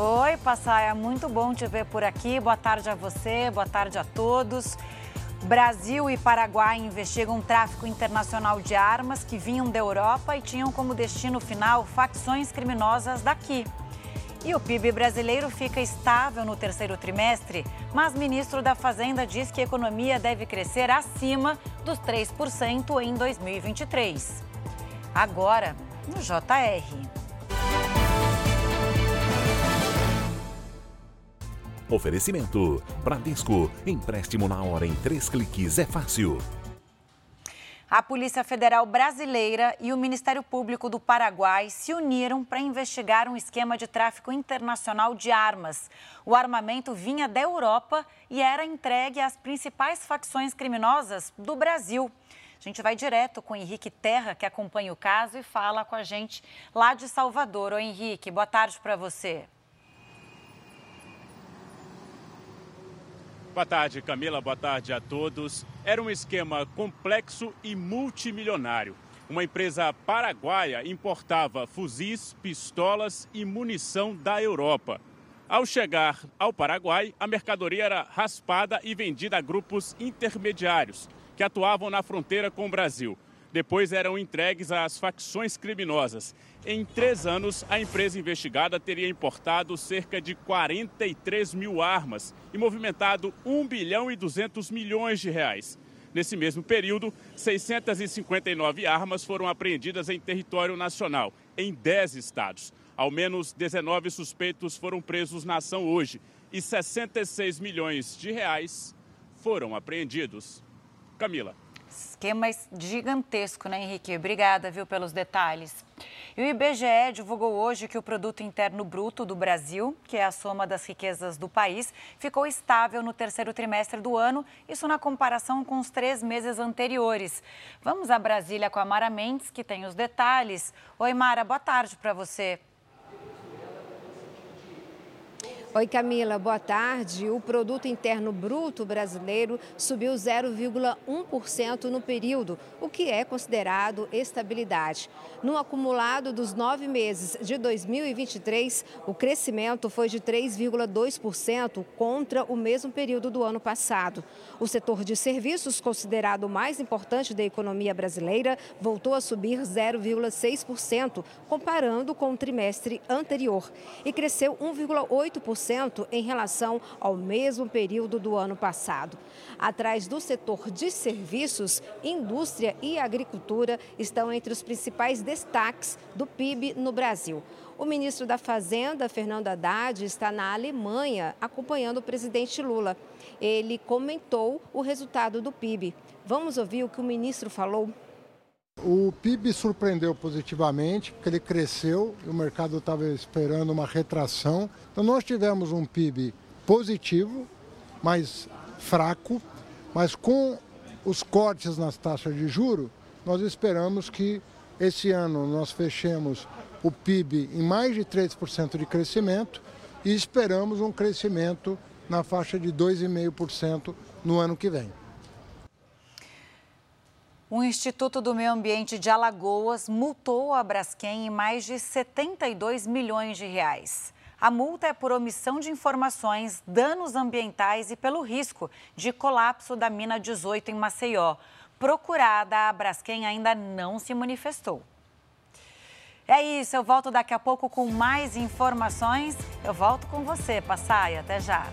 Oi, Passaia, muito bom te ver por aqui. Boa tarde a você, boa tarde a todos. Brasil e Paraguai investigam tráfico internacional de armas que vinham da Europa e tinham como destino final facções criminosas daqui. E o PIB brasileiro fica estável no terceiro trimestre, mas ministro da Fazenda diz que a economia deve crescer acima dos 3% em 2023. Agora, no JR. Oferecimento: Bradesco. Empréstimo na hora em três cliques é fácil. A Polícia Federal Brasileira e o Ministério Público do Paraguai se uniram para investigar um esquema de tráfico internacional de armas. O armamento vinha da Europa e era entregue às principais facções criminosas do Brasil. A gente vai direto com o Henrique Terra, que acompanha o caso e fala com a gente lá de Salvador. Oi, Henrique, boa tarde para você. Boa tarde, Camila. Boa tarde a todos. Era um esquema complexo e multimilionário. Uma empresa paraguaia importava fuzis, pistolas e munição da Europa. Ao chegar ao Paraguai, a mercadoria era raspada e vendida a grupos intermediários que atuavam na fronteira com o Brasil. Depois eram entregues às facções criminosas. Em três anos, a empresa investigada teria importado cerca de 43 mil armas e movimentado 1 bilhão e 200 milhões de reais. Nesse mesmo período, 659 armas foram apreendidas em território nacional, em 10 estados. Ao menos 19 suspeitos foram presos na ação hoje e 66 milhões de reais foram apreendidos. Camila. Esquema gigantesco, né, Henrique? Obrigada, viu, pelos detalhes. E o IBGE divulgou hoje que o produto interno bruto do Brasil, que é a soma das riquezas do país, ficou estável no terceiro trimestre do ano, isso na comparação com os três meses anteriores. Vamos a Brasília com a Mara Mendes, que tem os detalhes. Oi, Mara, boa tarde para você. Oi, Camila, boa tarde. O produto interno bruto brasileiro subiu 0,1% no período, o que é considerado estabilidade. No acumulado dos nove meses de 2023, o crescimento foi de 3,2% contra o mesmo período do ano passado. O setor de serviços, considerado o mais importante da economia brasileira, voltou a subir 0,6%, comparando com o trimestre anterior, e cresceu 1,8% em relação ao mesmo período do ano passado. Atrás do setor de serviços, indústria e agricultura estão entre os principais destaques do PIB no Brasil. O ministro da Fazenda, Fernando Haddad, está na Alemanha acompanhando o presidente Lula. Ele comentou o resultado do PIB. Vamos ouvir o que o ministro falou. O PIB surpreendeu positivamente, porque ele cresceu e o mercado estava esperando uma retração. Então, nós tivemos um PIB positivo, mas fraco, mas com os cortes nas taxas de juro, nós esperamos que esse ano nós fechemos o PIB em mais de 3% de crescimento e esperamos um crescimento na faixa de 2,5% no ano que vem. O Instituto do Meio Ambiente de Alagoas multou a Braskem em mais de 72 milhões de reais. A multa é por omissão de informações, danos ambientais e pelo risco de colapso da mina 18 em Maceió. Procurada, a Braskem ainda não se manifestou. É isso, eu volto daqui a pouco com mais informações. Eu volto com você, Passaia. Até já.